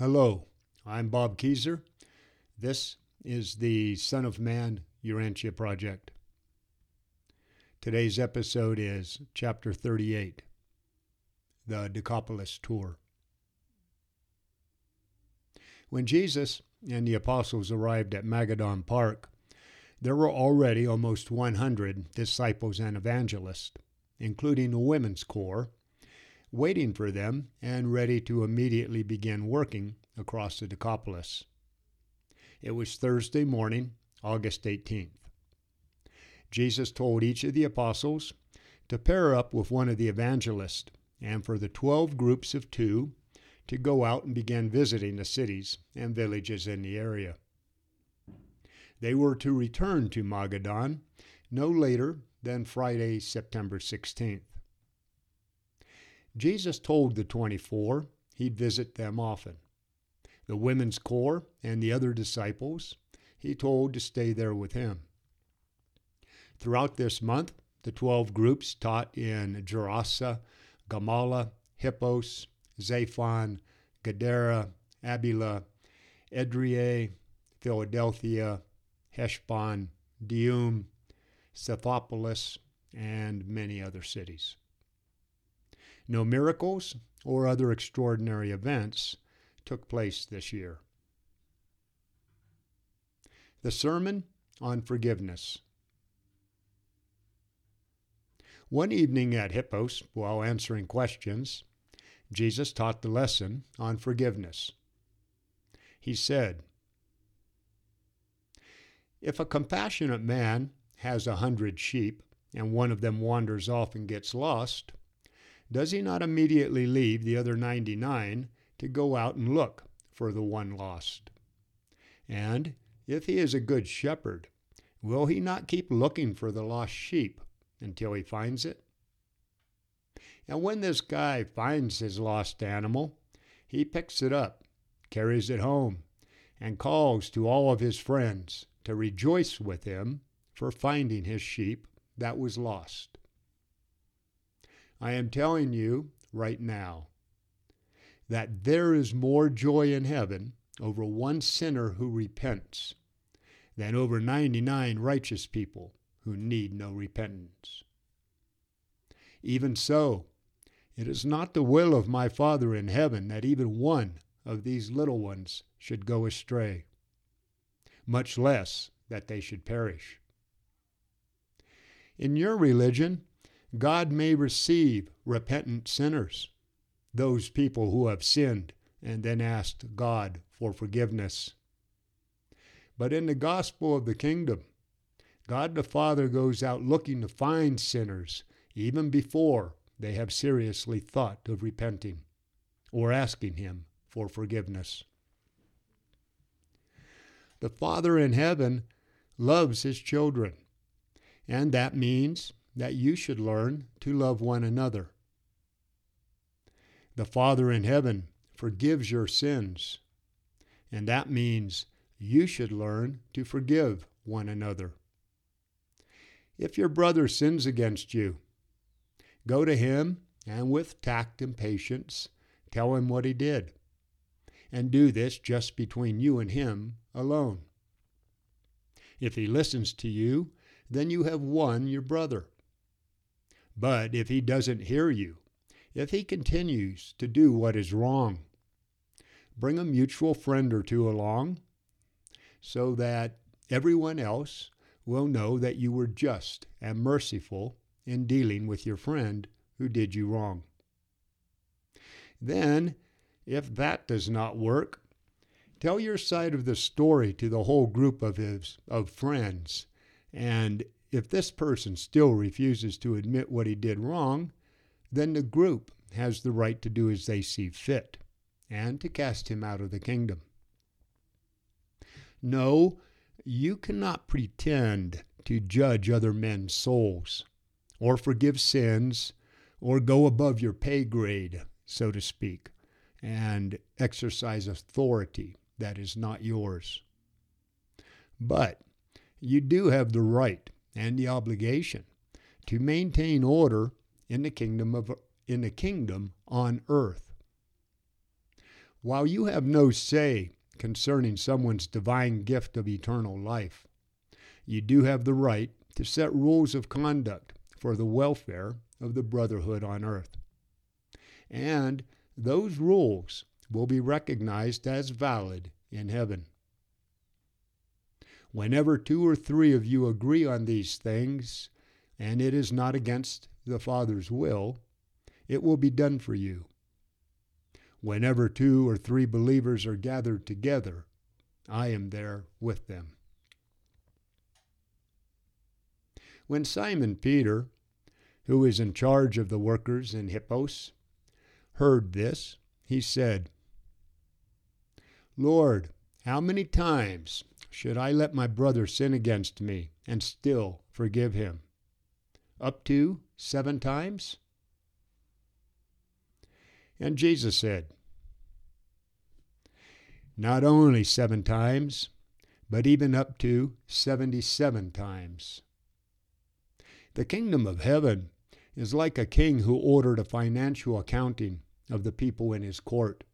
Hello, I'm Bob Kezer. This is the Son of Man Urantia Project. Today's episode is Chapter 38 The Decapolis Tour. When Jesus and the apostles arrived at Magadan Park, there were already almost 100 disciples and evangelists, including a women's corps, waiting for them and ready to immediately begin working across the Decapolis. It was Thursday morning, August 18th. Jesus told each of the apostles to pair up with one of the evangelists and for the 12 groups of two to go out and begin visiting the cities and villages in the area. They were to return to Magadan no later than Friday, September 16th. Jesus told the 24 he'd visit them often. The women's corps and the other disciples he told to stay there with him. Throughout this month, the 12 groups taught in Gerasa, Gamala, Hippos, Zaphon, Gadara, Abila, Edrei, Philadelphia, Heshbon, Dium, Scythopolis, and many other cities. No miracles or other extraordinary events took place this year. The Sermon on Forgiveness. One evening at Hippos, while answering questions, Jesus taught the lesson on forgiveness. He said, If a compassionate man has a hundred sheep, and one of them wanders off and gets lost, does he not immediately leave the other ninety nine to go out and look for the one lost? And if he is a good shepherd, will he not keep looking for the lost sheep until he finds it? And when this guy finds his lost animal, he picks it up, carries it home, and calls to all of his friends to rejoice with him for finding his sheep that was lost. I am telling you right now that there is more joy in heaven over one sinner who repents than over 99 righteous people who need no repentance. Even so, it is not the will of my Father in heaven that even one of these little ones should go astray, much less that they should perish. In your religion, God may receive repentant sinners, those people who have sinned and then asked God for forgiveness. But in the gospel of the kingdom, God the Father goes out looking to find sinners even before they have seriously thought of repenting or asking Him for forgiveness. The Father in heaven loves His children, and that means that you should learn to love one another. The Father in heaven forgives your sins, and that means you should learn to forgive one another. If your brother sins against you, Go to him and with tact and patience tell him what he did. And do this just between you and him alone. If he listens to you, then you have won your brother. But if he doesn't hear you, if he continues to do what is wrong, bring a mutual friend or two along so that everyone else will know that you were just and merciful in dealing with your friend who did you wrong. Then, if that does not work, tell your side of the story to the whole group of his of friends. And if this person still refuses to admit what he did wrong, then the group has the right to do as they see fit and to cast him out of the kingdom. No, you cannot pretend to judge other men's souls or forgive sins or go above your pay grade, so to speak, and exercise authority that is not yours. But you do have the right and the obligation to maintain order in the kingdom of in the kingdom on earth. While you have no say concerning someone's divine gift of eternal life, you do have the right to set rules of conduct for the welfare of the brotherhood on earth. And those rules will be recognized as valid in heaven. Whenever two or three of you agree on these things, and it is not against the Father's will, it will be done for you. Whenever two or three believers are gathered together, I am there with them. When Simon Peter, who is in charge of the workers in Hippos, heard this, he said, Lord, how many times should I let my brother sin against me and still forgive him? Up to seven times? And Jesus said, Not only seven times, but even up to 77 times. The kingdom of heaven is like a king who ordered a financial accounting of the people in his court.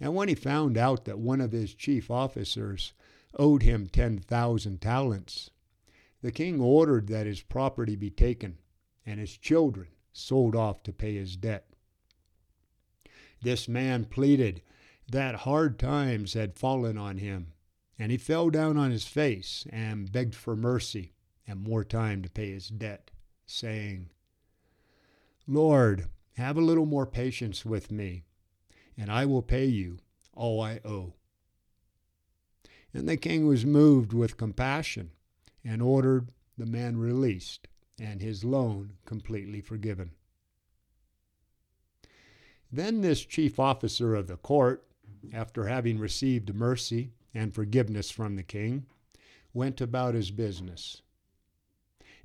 And when he found out that one of his chief officers owed him 10,000 talents, the king ordered that his property be taken and his children sold off to pay his debt. This man pleaded that hard times had fallen on him, and he fell down on his face and begged for mercy and more time to pay his debt, saying, Lord, have a little more patience with me, and I will pay you all I owe. And the king was moved with compassion and ordered the man released and his loan completely forgiven. Then this chief officer of the court, after having received mercy and forgiveness from the king, went about his business.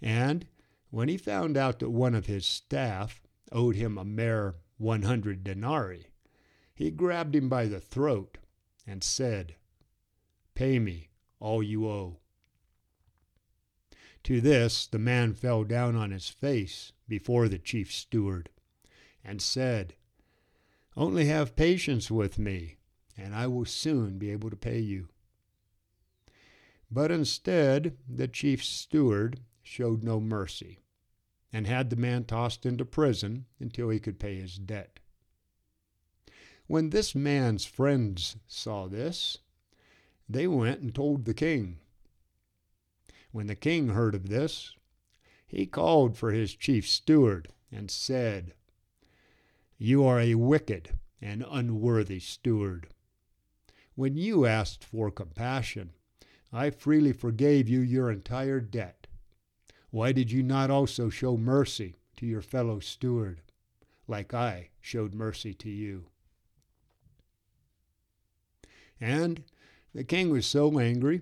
And when he found out that one of his staff owed him a mere 100 denarii, he grabbed him by the throat and said, Pay me all you owe. To this the man fell down on his face before the chief steward and said, only have patience with me, and I will soon be able to pay you. But instead, the chief steward showed no mercy and had the man tossed into prison until he could pay his debt. When this man's friends saw this, they went and told the king. When the king heard of this, he called for his chief steward and said, you are a wicked and unworthy steward. When you asked for compassion, I freely forgave you your entire debt. Why did you not also show mercy to your fellow steward, like I showed mercy to you? And the king was so angry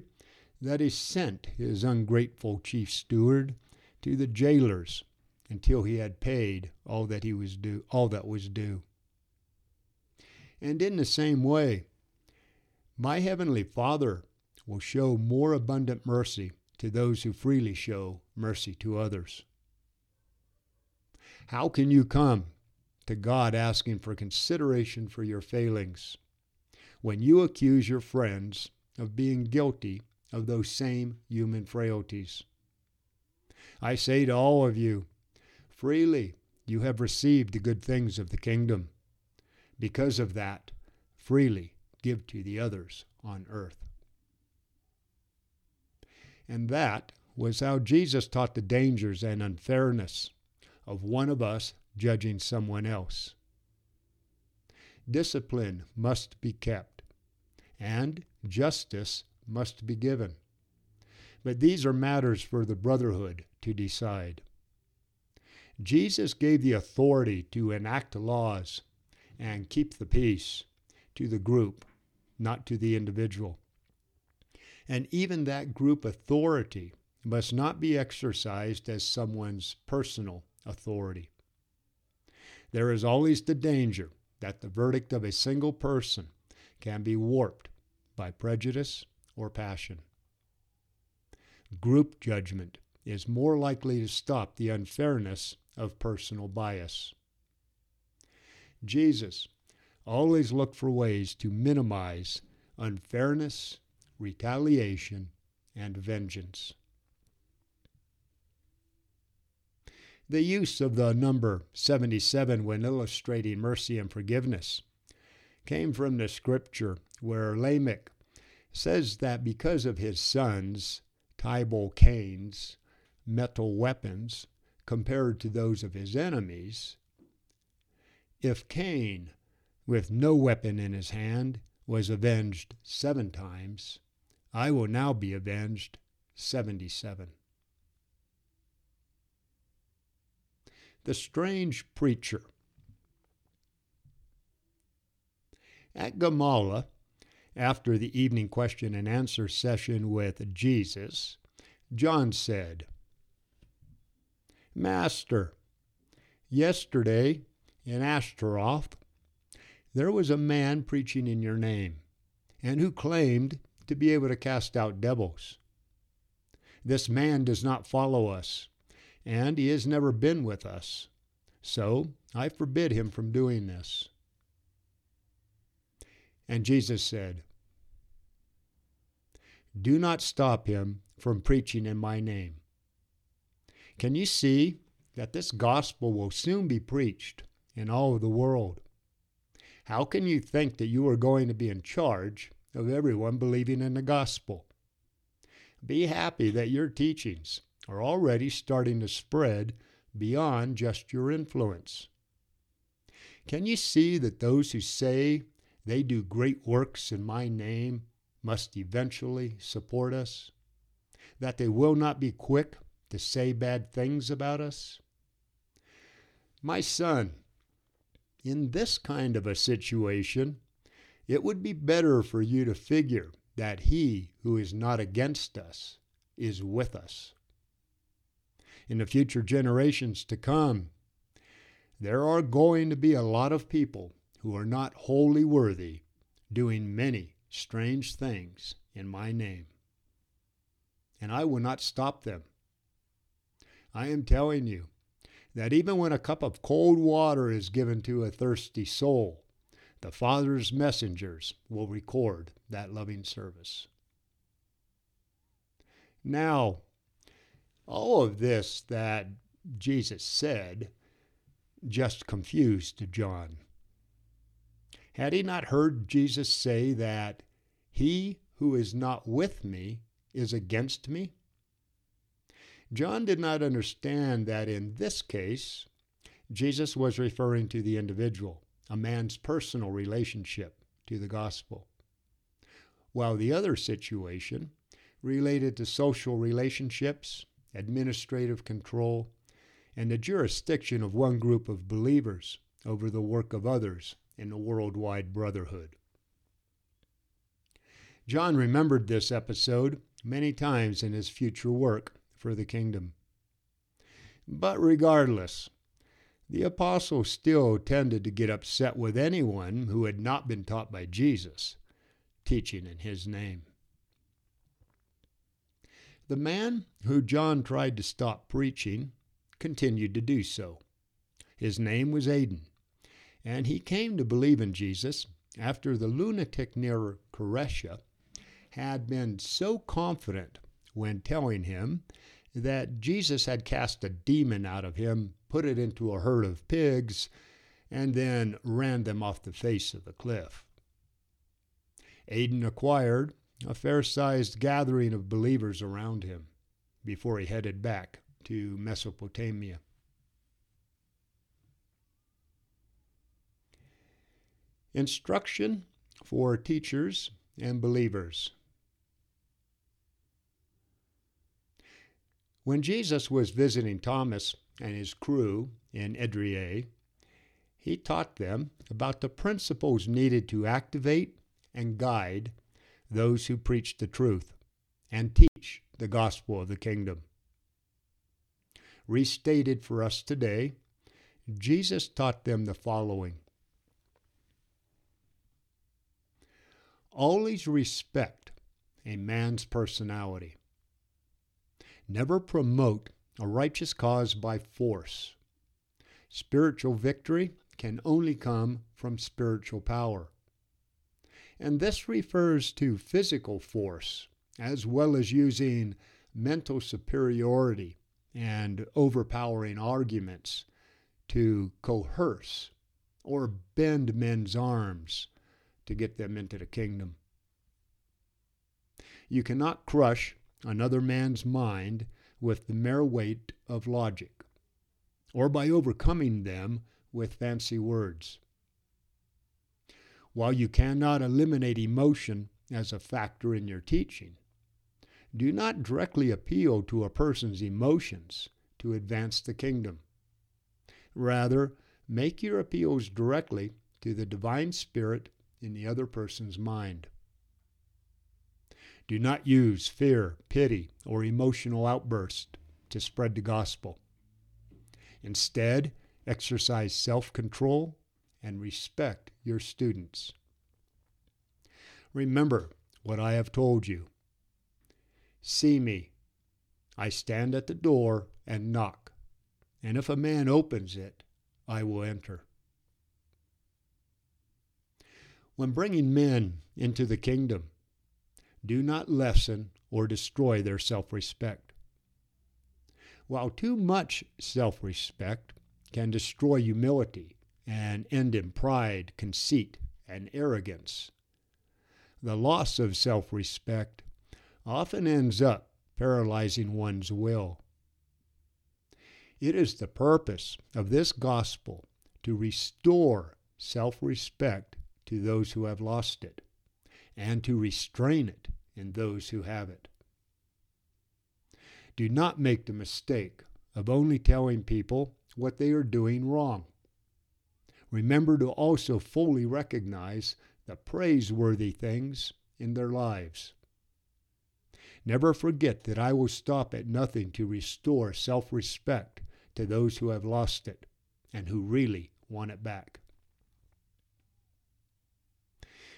that he sent his ungrateful chief steward to the jailers until he had paid all that he was due all that was due. And in the same way my heavenly father will show more abundant mercy to those who freely show mercy to others. How can you come to God asking for consideration for your failings when you accuse your friends of being guilty of those same human frailties? I say to all of you, Freely you have received the good things of the kingdom. Because of that, freely give to the others on earth. And that was how Jesus taught the dangers and unfairness of one of us judging someone else. Discipline must be kept, and justice must be given. But these are matters for the brotherhood to decide. Jesus gave the authority to enact laws and keep the peace to the group, not to the individual. And even that group authority must not be exercised as someone's personal authority. There is always the danger that the verdict of a single person can be warped by prejudice or passion. Group judgment is more likely to stop the unfairness of personal bias. Jesus always looked for ways to minimize unfairness, retaliation, and vengeance. The use of the number 77 when illustrating mercy and forgiveness came from the scripture where Lamech says that because of his sons, Tubal Cain's metal weapons compared to those of his enemies, if Cain, with no weapon in his hand, was avenged seven times, I will now be avenged seventy seven. The strange preacher. At Gamala, after the evening question and answer session with Jesus, John said, Master, yesterday in Ashtaroth there was a man preaching in your name, and who claimed to be able to cast out devils. This man does not follow us, and he has never been with us. So I forbid him from doing this. And Jesus said, Do not stop him from preaching in my name. Can you see that this gospel will soon be preached in all of the world? How can you think that you are going to be in charge of everyone believing in the gospel? Be happy that your teachings are already starting to spread beyond just your influence. Can you see that those who say they do great works in my name must eventually support us? That they will not be quick to say bad things about us? My son, in this kind of a situation, it would be better for you to figure that he who is not against us is with us. In the future generations to come, there are going to be a lot of people who are not wholly worthy doing many strange things in my name. And I will not stop them. I am telling you, that even when a cup of cold water is given to a thirsty soul, the Father's messengers will record that loving service. Now, all of this that Jesus said just confused John. Had he not heard Jesus say that he who is not with me is against me? John did not understand that in this case, Jesus was referring to the individual, a man's personal relationship to the gospel, while the other situation related to social relationships, administrative control, and the jurisdiction of one group of believers over the work of others in the worldwide brotherhood. John remembered this episode many times in his future work for the kingdom. But regardless, the apostle still tended to get upset with anyone who had not been taught by Jesus, teaching in his name. The man who John tried to stop preaching continued to do so. His name was Aden, and he came to believe in Jesus after the lunatic near Kheresa had been so confident when telling him that Jesus had cast a demon out of him, put it into a herd of pigs, and then ran them off the face of the cliff. Aden acquired a fair sized gathering of believers around him before he headed back to Mesopotamia. Instruction for teachers and believers. When Jesus was visiting Thomas and his crew in Edrei, he taught them about the principles needed to activate and guide those who preach the truth and teach the gospel of the kingdom. Restated for us today, Jesus taught them the following Always respect a man's personality. Never promote a righteous cause by force. Spiritual victory can only come from spiritual power. And this refers to physical force, as well as using mental superiority and overpowering arguments to coerce or bend men's arms to get them into the kingdom. You cannot crush another man's mind with the mere weight of logic, or by overcoming them with fancy words. While you cannot eliminate emotion as a factor in your teaching, do not directly appeal to a person's emotions to advance the kingdom. Rather, make your appeals directly to the divine spirit in the other person's mind. Do not use fear, pity, or emotional outburst to spread the gospel. Instead, exercise self control and respect your students. Remember what I have told you. See me. I stand at the door and knock, and if a man opens it, I will enter. When bringing men into the kingdom, do not lessen or destroy their self respect. While too much self respect can destroy humility and end in pride, conceit, and arrogance, the loss of self respect often ends up paralyzing one's will. It is the purpose of this gospel to restore self respect to those who have lost it and to restrain it in those who have it. Do not make the mistake of only telling people what they are doing wrong. Remember to also fully recognize the praiseworthy things in their lives. Never forget that I will stop at nothing to restore self respect to those who have lost it and who really want it back.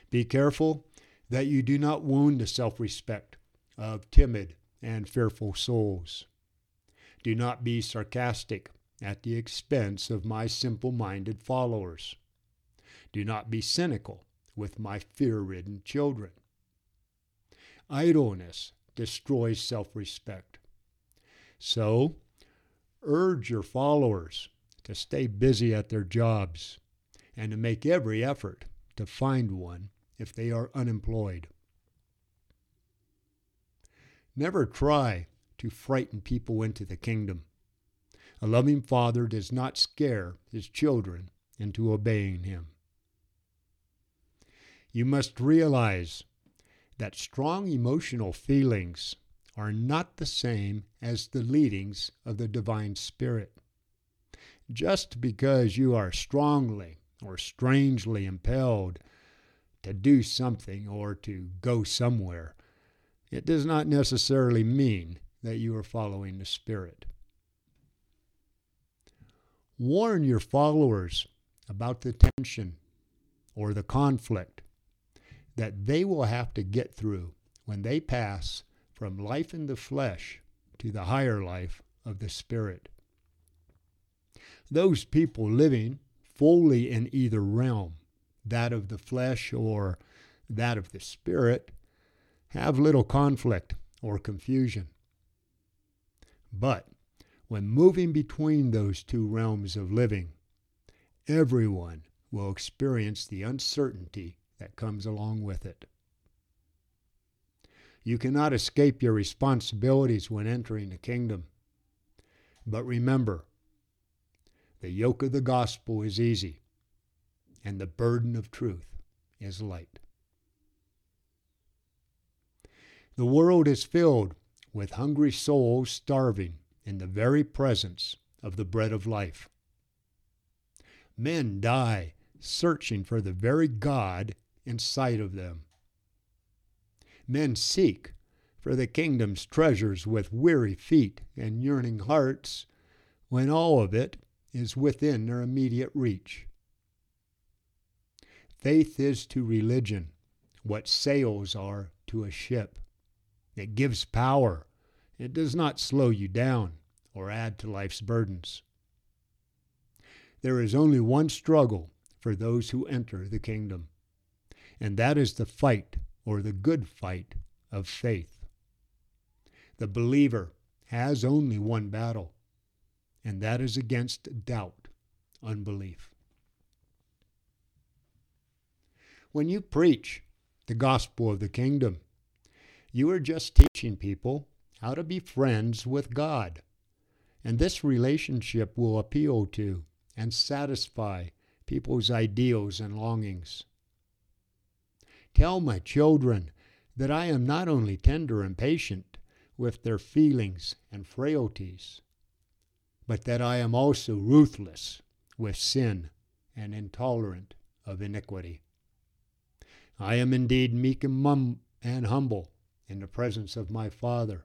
Be careful that you do not wound the self respect of timid and fearful souls. Do not be sarcastic at the expense of my simple minded followers. Do not be cynical with my fear ridden children. Idleness destroys self respect. So, urge your followers to stay busy at their jobs and to make every effort to find one if they are unemployed. Never try to frighten people into the kingdom. A loving father does not scare his children into obeying him. You must realize that strong emotional feelings are not the same as the leadings of the divine spirit. Just because you are strongly or strangely impelled to do something or to go somewhere, it does not necessarily mean that you are following the Spirit. Warn your followers about the tension or the conflict that they will have to get through when they pass from life in the flesh to the higher life of the Spirit. Those people living fully in either realm that of the flesh or that of the spirit, have little conflict or confusion. But when moving between those two realms of living, everyone will experience the uncertainty that comes along with it. You cannot escape your responsibilities when entering the kingdom. But remember, the yoke of the gospel is easy and the burden of truth is light. The world is filled with hungry souls starving in the very presence of the bread of life. Men die searching for the very God in sight of them. Men seek for the kingdom's treasures with weary feet and yearning hearts when all of it is within their immediate reach. Faith is to religion what sails are to a ship. It gives power. It does not slow you down or add to life's burdens. there is only one struggle for those who enter the kingdom, and that is the fight or the good fight of faith. The believer has only one battle, and that is against doubt, unbelief. When you preach the gospel of the kingdom, you are just teaching people how to be friends with God. And this relationship will appeal to and satisfy people's ideals and longings. Tell my children that I am not only tender and patient with their feelings and frailties, but that I am also ruthless with sin and intolerant of iniquity. I am indeed meek and, mum and humble in the presence of my Father,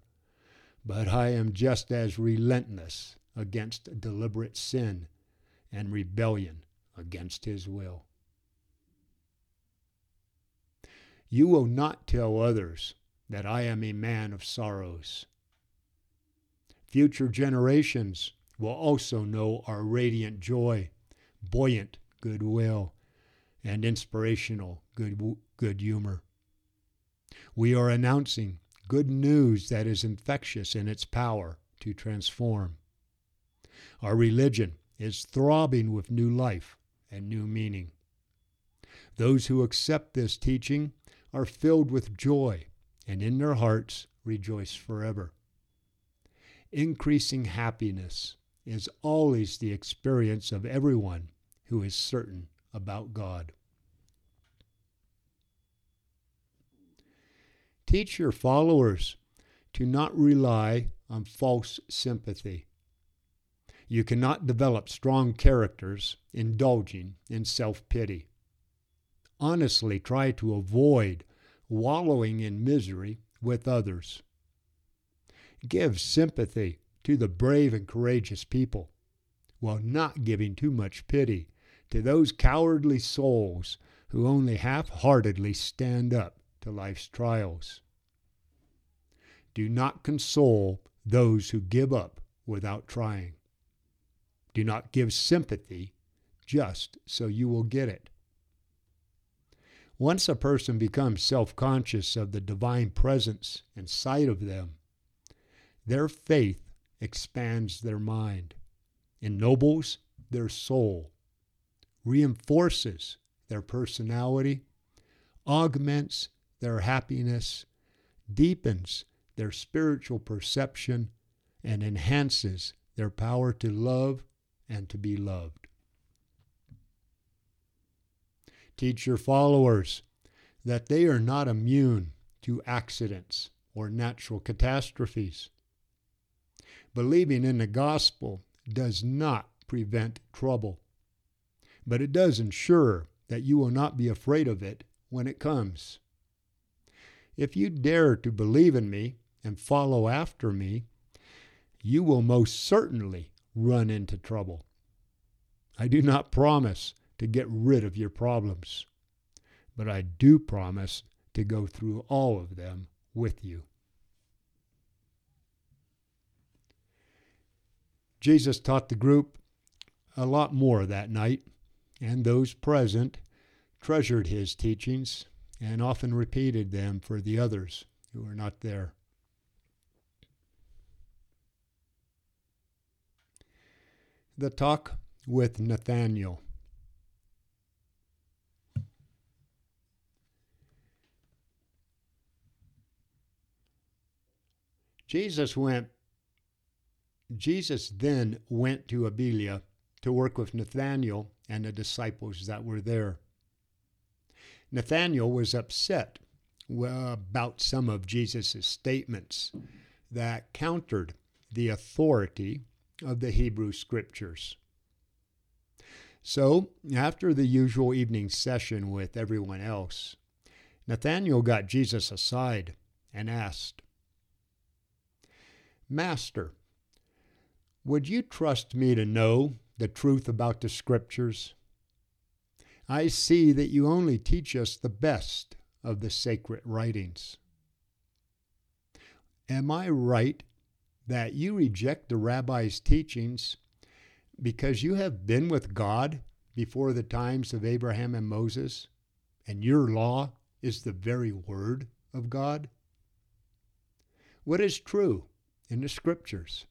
but I am just as relentless against deliberate sin and rebellion against His will. You will not tell others that I am a man of sorrows. Future generations will also know our radiant joy, buoyant goodwill, and inspirational good, good humor. We are announcing good news that is infectious in its power to transform. Our religion is throbbing with new life and new meaning. Those who accept this teaching are filled with joy and in their hearts rejoice forever. Increasing happiness is always the experience of everyone who is certain about God. Teach your followers to not rely on false sympathy. You cannot develop strong characters indulging in self pity. Honestly, try to avoid wallowing in misery with others. Give sympathy to the brave and courageous people, while not giving too much pity to those cowardly souls who only half heartedly stand up to life's trials. Do not console those who give up without trying. Do not give sympathy just so you will get it. Once a person becomes self conscious of the divine presence and sight of them, their faith expands their mind, ennobles their soul, reinforces their personality, augments their happiness, deepens their spiritual perception, and enhances their power to love and to be loved. Teach your followers that they are not immune to accidents or natural catastrophes. Believing in the gospel does not prevent trouble, but it does ensure that you will not be afraid of it when it comes. If you dare to believe in me and follow after me, you will most certainly run into trouble. I do not promise to get rid of your problems, but I do promise to go through all of them with you. Jesus taught the group a lot more that night, and those present treasured his teachings and often repeated them for the others who were not there. The talk with Nathaniel. Jesus went Jesus then went to Abilene to work with Nathanael and the disciples that were there. Nathanael was upset uh, about some of Jesus' statements that countered the authority of the Hebrew Scriptures. So, after the usual evening session with everyone else, Nathanael got Jesus aside and asked, Master, would you trust me to know the truth about the Scriptures? I see that you only teach us the best of the sacred writings. Am I right that you reject the rabbi's teachings because you have been with God before the times of Abraham and Moses, and your law is the very word of God? What is true in the Scriptures?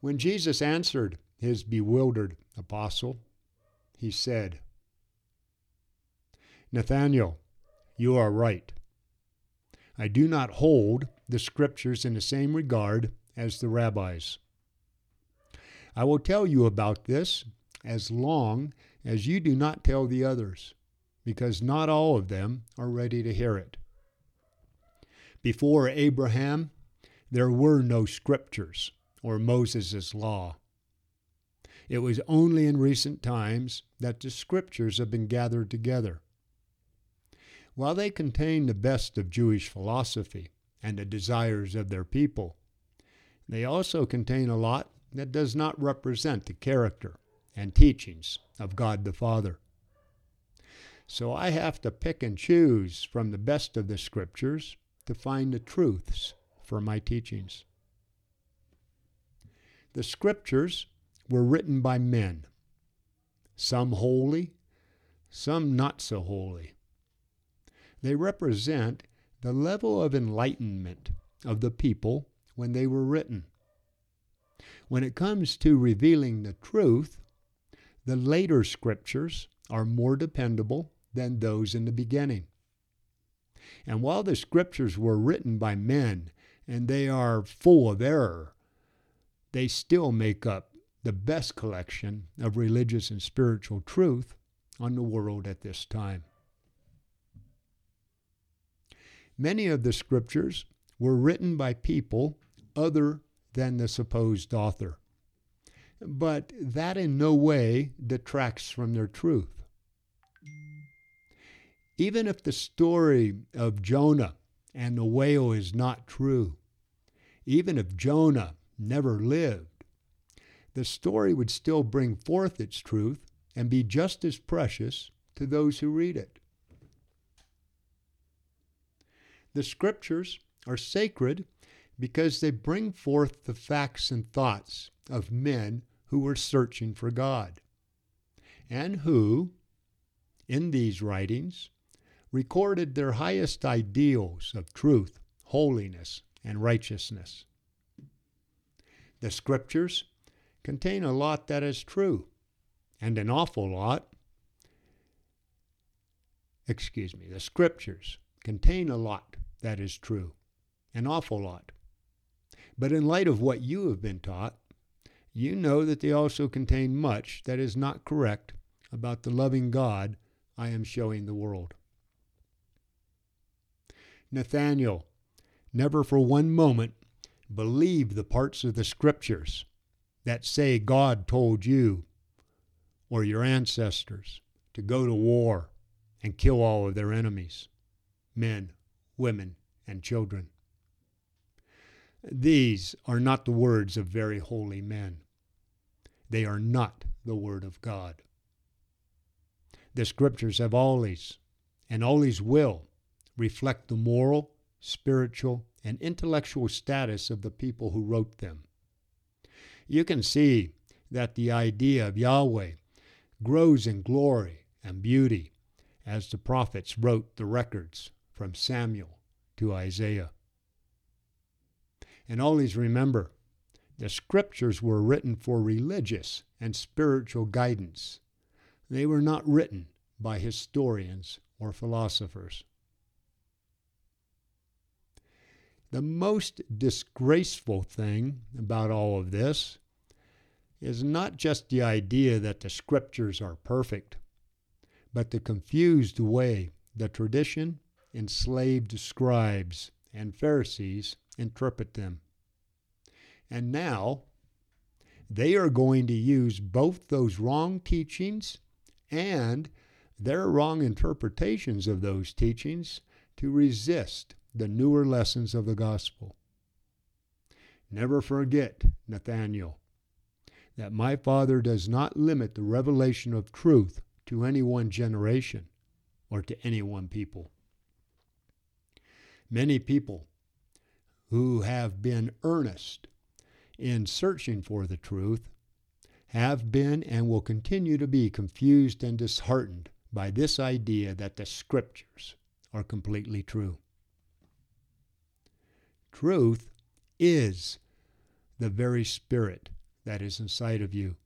When Jesus answered his bewildered apostle, he said, Nathanael, you are right. I do not hold the Scriptures in the same regard as the rabbis. I will tell you about this as long as you do not tell the others, because not all of them are ready to hear it. Before Abraham, there were no scriptures or Moses' law. It was only in recent times that the scriptures have been gathered together. While they contain the best of Jewish philosophy and the desires of their people, they also contain a lot that does not represent the character and teachings of God the Father. So I have to pick and choose from the best of the scriptures to find the truths for my teachings. The scriptures were written by men, some holy, some not so holy. They represent the level of enlightenment of the people when they were written. When it comes to revealing the truth, the later scriptures are more dependable than those in the beginning. And while the scriptures were written by men and they are full of error, they still make up the best collection of religious and spiritual truth on the world at this time. Many of the scriptures were written by people other than the supposed author. But that in no way detracts from their truth. Even if the story of Jonah and the whale is not true, even if Jonah never lived, the story would still bring forth its truth and be just as precious to those who read it. The scriptures are sacred because they bring forth the facts and thoughts of men who were searching for God, and who, in these writings, recorded their highest ideals of truth, holiness, and righteousness. The scriptures contain a lot that is true, and an awful lot. Excuse me, the scriptures contain a lot that is true, an awful lot. But in light of what you have been taught, you know that they also contain much that is not correct about the loving God I am showing the world. Nathanael, never for one moment believe the parts of the scriptures that say God told you or your ancestors to go to war and kill all of their enemies men, women, and children. These are not the words of very holy men. They are not the Word of God. The Scriptures have always, and always will, reflect the moral, spiritual, and intellectual status of the people who wrote them. You can see that the idea of Yahweh grows in glory and beauty as the prophets wrote the records from Samuel to Isaiah. And always remember, the scriptures were written for religious and spiritual guidance. They were not written by historians or philosophers. The most disgraceful thing about all of this is not just the idea that the scriptures are perfect, but the confused way the tradition enslaved scribes and Pharisees interpret them. And now they are going to use both those wrong teachings and their wrong interpretations of those teachings to resist the newer lessons of the gospel. Never forget, Nathanael, that my Father does not limit the revelation of truth to any one generation or to any one people. Many people who have been earnest in searching for the truth, have been and will continue to be confused and disheartened by this idea that the Scriptures are completely true. Truth is the very Spirit that is inside of you.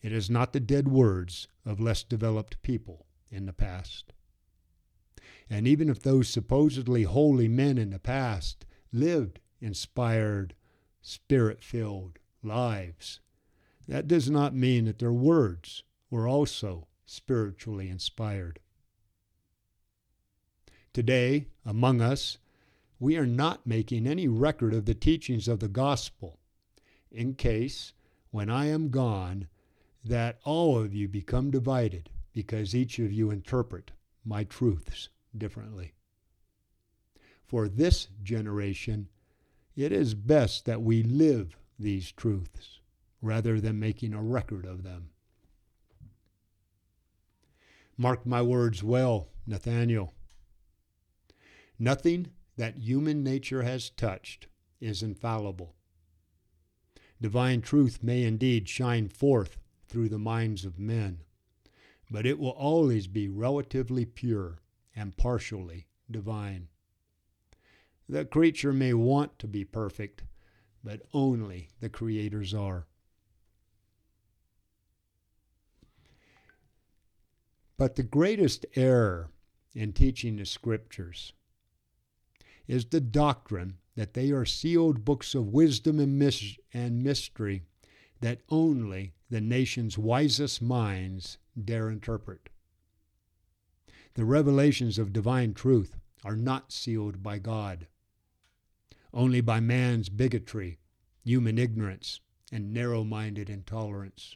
It is not the dead words of less developed people in the past. And even if those supposedly holy men in the past lived inspired, spirit filled lives, that does not mean that their words were also spiritually inspired. Today, among us, we are not making any record of the teachings of the gospel in case, when I am gone, that all of you become divided because each of you interpret my truths differently. For this generation, it is best that we live these truths rather than making a record of them. Mark my words well, Nathaniel. Nothing that human nature has touched is infallible. Divine truth may indeed shine forth through the minds of men, but it will always be relatively pure and partially divine. The creature may want to be perfect, but only the creators are. But the greatest error in teaching the scriptures is the doctrine that they are sealed books of wisdom and, and mystery that only the nation's wisest minds dare interpret. The revelations of divine truth are not sealed by God, only by man's bigotry, human ignorance, and narrow minded intolerance.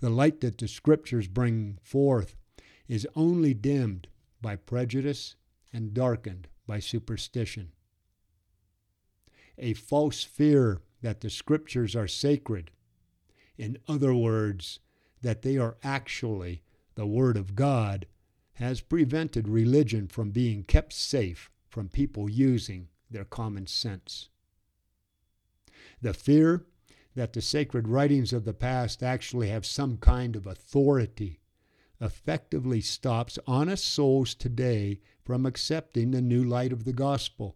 The light that the Scriptures bring forth is only dimmed by prejudice and darkened by superstition. A false fear that the Scriptures are sacred, in other words, that they are actually the Word of God, has prevented religion from being kept safe from people using their common sense. The fear that the sacred writings of the past actually have some kind of authority effectively stops honest souls today from accepting the new light of the gospel.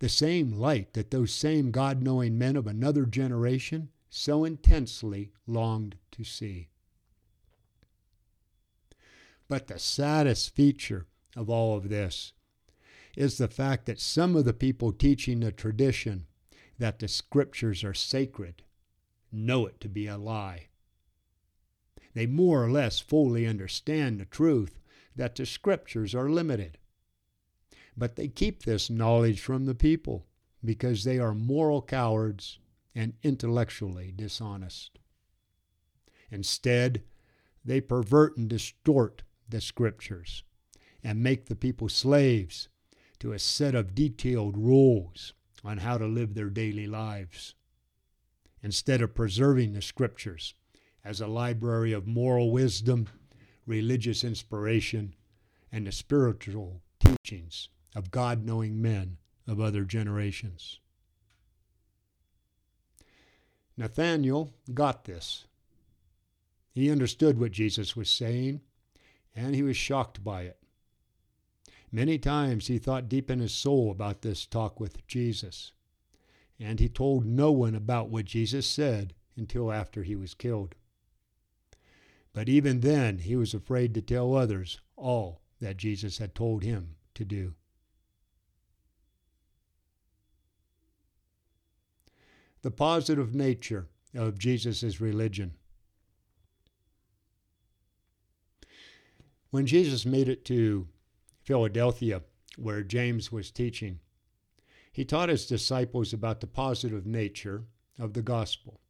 The same light that those same God knowing men of another generation so intensely longed to see. But the saddest feature of all of this is the fact that some of the people teaching the tradition that the scriptures are sacred know it to be a lie. They more or less fully understand the truth that the scriptures are limited. But they keep this knowledge from the people because they are moral cowards and intellectually dishonest. Instead, they pervert and distort the scriptures and make the people slaves to a set of detailed rules on how to live their daily lives. Instead of preserving the scriptures as a library of moral wisdom religious inspiration, and the spiritual teachings of God knowing men of other generations. Nathanael got this. He understood what Jesus was saying, and he was shocked by it. Many times he thought deep in his soul about this talk with Jesus, and he told no one about what Jesus said until after he was killed. But even then, he was afraid to tell others all that Jesus had told him to do. The positive nature of Jesus' religion. When Jesus made it to Philadelphia, where James was teaching, he taught his disciples about the positive nature of the gospel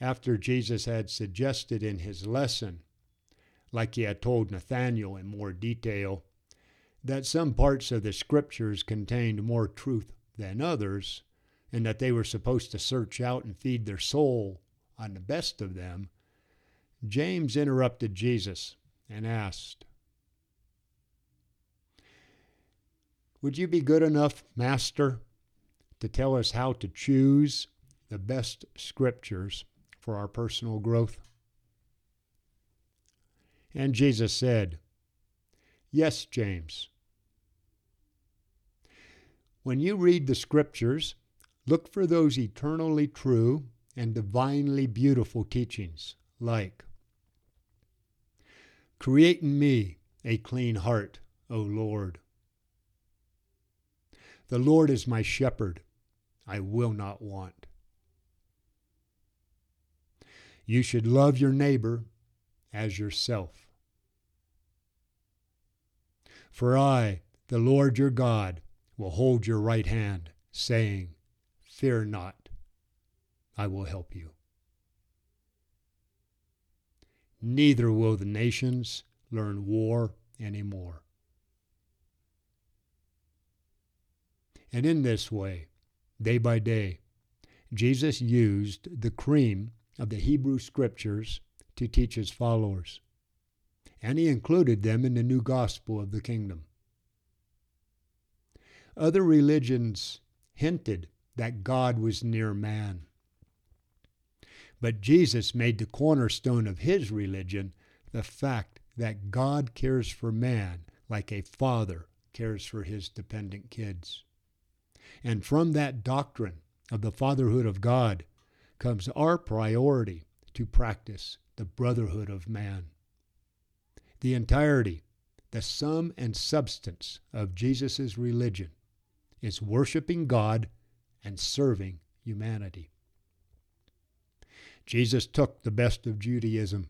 after Jesus had suggested in his lesson, like he had told Nathanael in more detail, that some parts of the scriptures contained more truth than others, and that they were supposed to search out and feed their soul on the best of them, James interrupted Jesus and asked, Would you be good enough, Master, to tell us how to choose the best scriptures for our personal growth? And Jesus said, Yes, James. When you read the scriptures, look for those eternally true and divinely beautiful teachings, like Create in me a clean heart, O Lord. The Lord is my shepherd, I will not want. You should love your neighbor as yourself. For I, the Lord your God, will hold your right hand, saying, Fear not, I will help you. Neither will the nations learn war anymore. And in this way, day by day, Jesus used the cream of the Hebrew Scriptures to teach his followers, and he included them in the new gospel of the kingdom. Other religions hinted that God was near man. But Jesus made the cornerstone of his religion the fact that God cares for man like a father cares for his dependent kids. And from that doctrine of the fatherhood of God comes our priority to practice the brotherhood of man. The entirety, the sum and substance of Jesus' religion is worshiping God and serving humanity. Jesus took the best of Judaism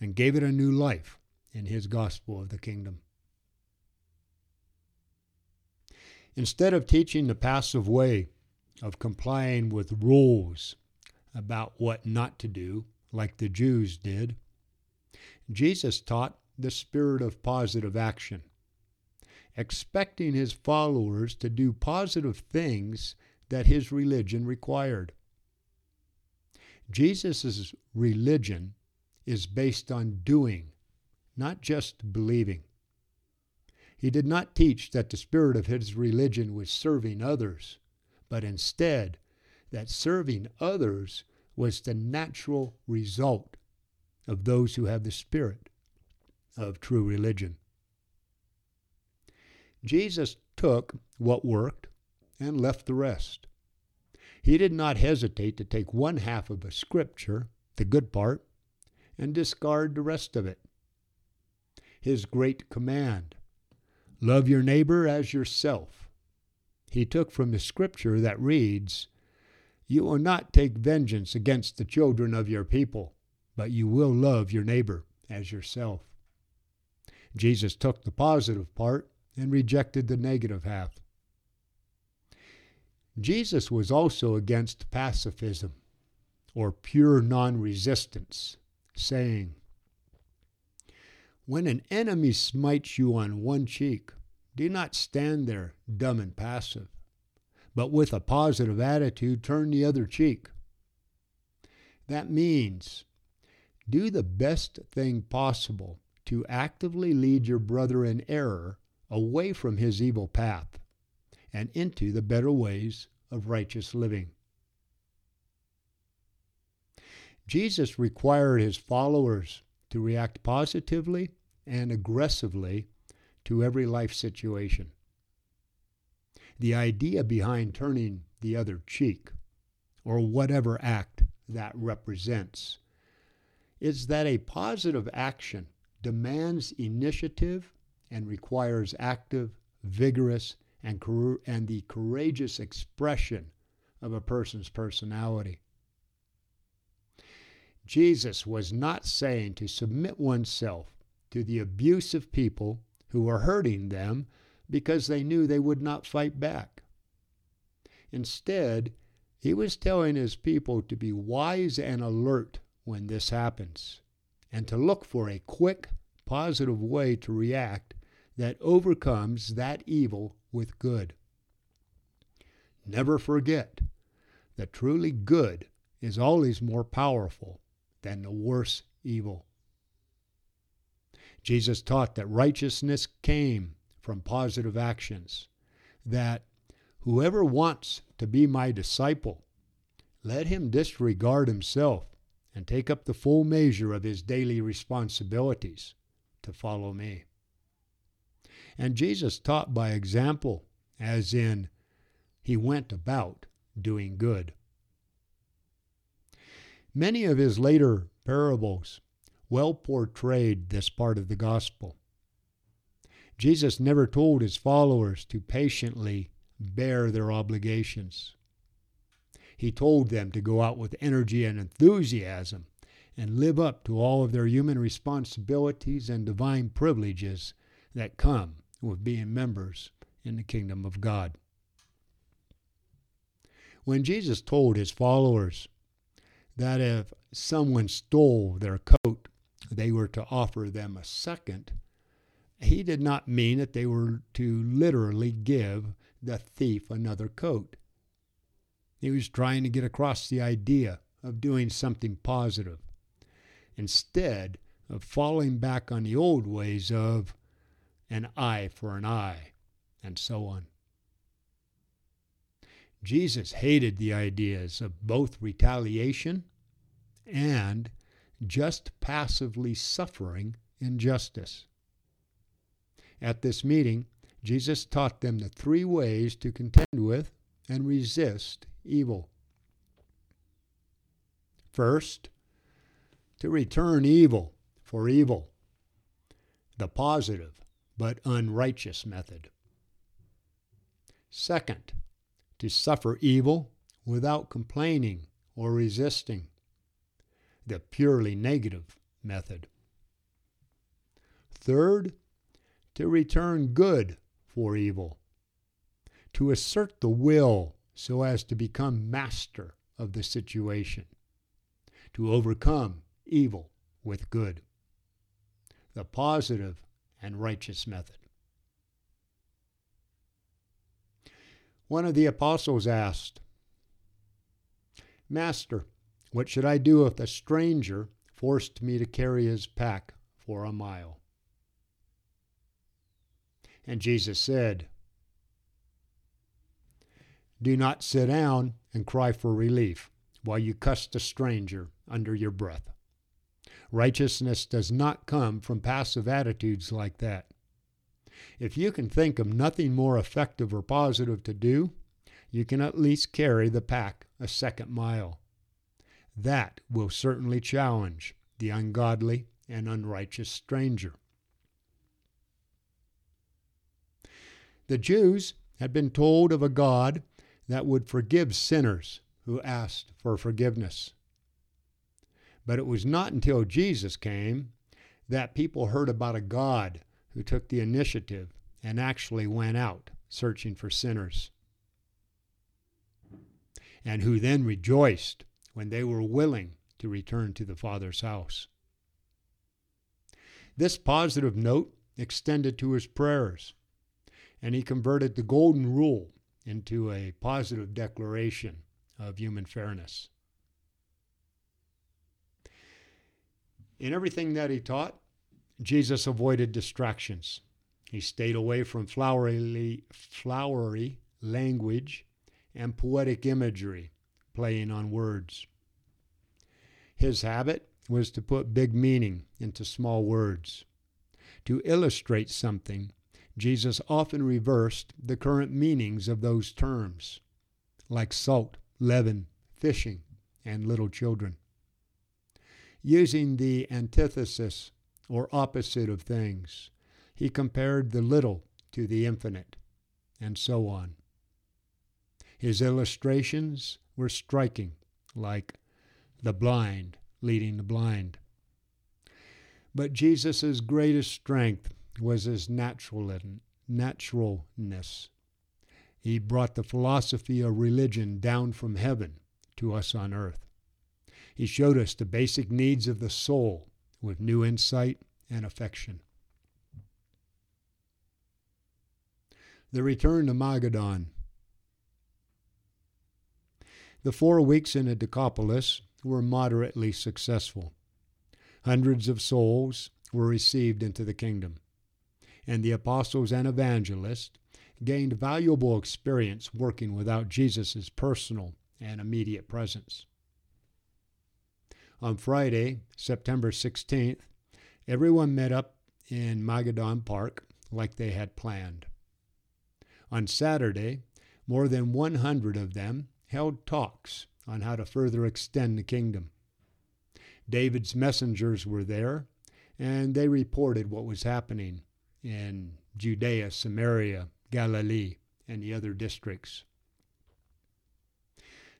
and gave it a new life in his gospel of the kingdom. Instead of teaching the passive way of complying with rules about what not to do, like the Jews did, Jesus taught the spirit of positive action, expecting his followers to do positive things that his religion required. Jesus' religion is based on doing, not just believing. He did not teach that the spirit of his religion was serving others, but instead that serving others was the natural result of those who have the spirit of true religion. Jesus took what worked and left the rest. He did not hesitate to take one half of a scripture, the good part, and discard the rest of it. His great command, love your neighbor as yourself, he took from the scripture that reads, You will not take vengeance against the children of your people, but you will love your neighbor as yourself. Jesus took the positive part and rejected the negative half. Jesus was also against pacifism, or pure non resistance, saying, When an enemy smites you on one cheek, do not stand there dumb and passive, but with a positive attitude turn the other cheek. That means do the best thing possible to actively lead your brother in error away from his evil path and into the better ways of righteous living. Jesus required his followers to react positively and aggressively to every life situation. The idea behind turning the other cheek, or whatever act that represents, is that a positive action demands initiative and requires active, vigorous, and, and the courageous expression of a person's personality. Jesus was not saying to submit oneself to the abuse of people who were hurting them because they knew they would not fight back. Instead, he was telling his people to be wise and alert when this happens, and to look for a quick, positive way to react that overcomes that evil with good. Never forget that truly good is always more powerful than the worse evil. Jesus taught that righteousness came from positive actions, that Whoever wants to be my disciple, let him disregard himself and take up the full measure of his daily responsibilities to follow me. And Jesus taught by example, as in, he went about doing good. Many of his later parables well portrayed this part of the gospel. Jesus never told his followers to patiently bear their obligations. He told them to go out with energy and enthusiasm and live up to all of their human responsibilities and divine privileges that come with being members in the kingdom of God. When Jesus told his followers that if someone stole their coat, they were to offer them a second, he did not mean that they were to literally give the thief another coat. He was trying to get across the idea of doing something positive instead of falling back on the old ways of an eye for an eye and so on. Jesus hated the ideas of both retaliation and just passively suffering injustice. At this meeting, Jesus taught them the three ways to contend with and resist evil. First, to return evil for evil, the positive but unrighteous method. Second, to suffer evil without complaining or resisting, the purely negative method. Third, to return good for evil, to assert the will so as to become master of the situation, to overcome evil with good. The positive and righteous method. One of the apostles asked, Master, what should I do if a stranger forced me to carry his pack for a mile? And Jesus said, Do not sit down and cry for relief while you cuss the stranger under your breath. Righteousness does not come from passive attitudes like that. If you can think of nothing more effective or positive to do, you can at least carry the pack a second mile. That will certainly challenge the ungodly and unrighteous stranger. The Jews had been told of a God that would forgive sinners who asked for forgiveness. But it was not until Jesus came that people heard about a God who took the initiative and actually went out searching for sinners, and who then rejoiced when they were willing to return to the Father's house. This positive note extended to his prayers and he converted the golden rule into a positive declaration of human fairness. In everything that he taught, Jesus avoided distractions. He stayed away from flowery, flowery language and poetic imagery, playing on words. His habit was to put big meaning into small words. To illustrate something, Jesus often reversed the current meanings of those terms, like salt, leaven, fishing, and little children. Using the antithesis or opposite of things, he compared the little to the infinite, and so on. His illustrations were striking, like the blind leading the blind. But Jesus' greatest strength was his natural, naturalness. He brought the philosophy of religion down from heaven to us on earth. He showed us the basic needs of the soul with new insight and affection. The return to Magadan. The four weeks in the Decapolis were moderately successful. Hundreds of souls were received into the kingdom and the apostles and evangelists gained valuable experience working without Jesus' personal and immediate presence. On Friday, September 16th, everyone met up in Magadan Park like they had planned. On Saturday, more than 100 of them held talks on how to further extend the kingdom. David's messengers were there, and they reported what was happening in Judea, Samaria, Galilee, and the other districts.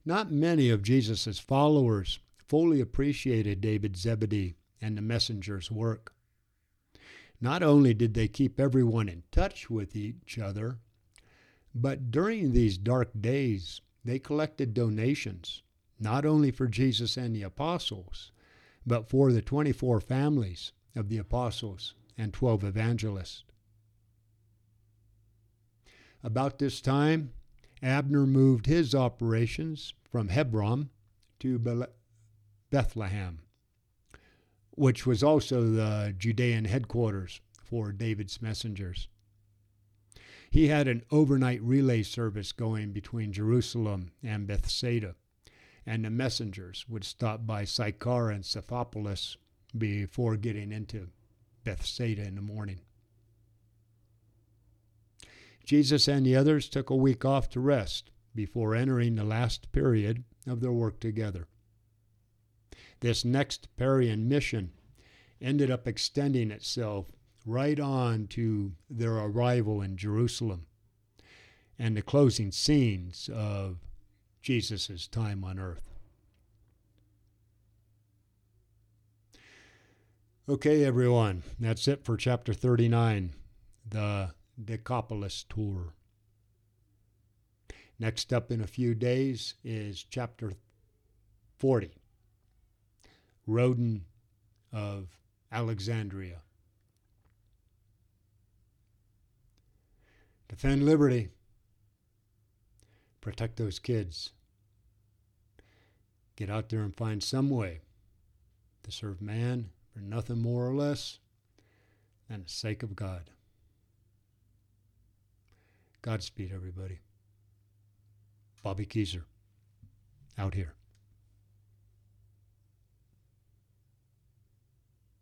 Not many of Jesus' followers fully appreciated David Zebedee and the messenger's work. Not only did they keep everyone in touch with each other, but during these dark days, they collected donations, not only for Jesus and the apostles, but for the 24 families of the apostles and 12 evangelists. About this time, Abner moved his operations from Hebron to Bethlehem, which was also the Judean headquarters for David's messengers. He had an overnight relay service going between Jerusalem and Bethsaida, and the messengers would stop by Sychar and Scythopolis before getting into Bethsaida in the morning. Jesus and the others took a week off to rest before entering the last period of their work together. This next Perean mission ended up extending itself right on to their arrival in Jerusalem and the closing scenes of Jesus' time on earth. Okay, everyone, that's it for chapter 39, the Decapolis tour. Next up in a few days is chapter 40, Rodan of Alexandria. Defend liberty. Protect those kids. Get out there and find some way to serve man for nothing more or less than the sake of God. Godspeed, everybody. Bobby Kezer, out here.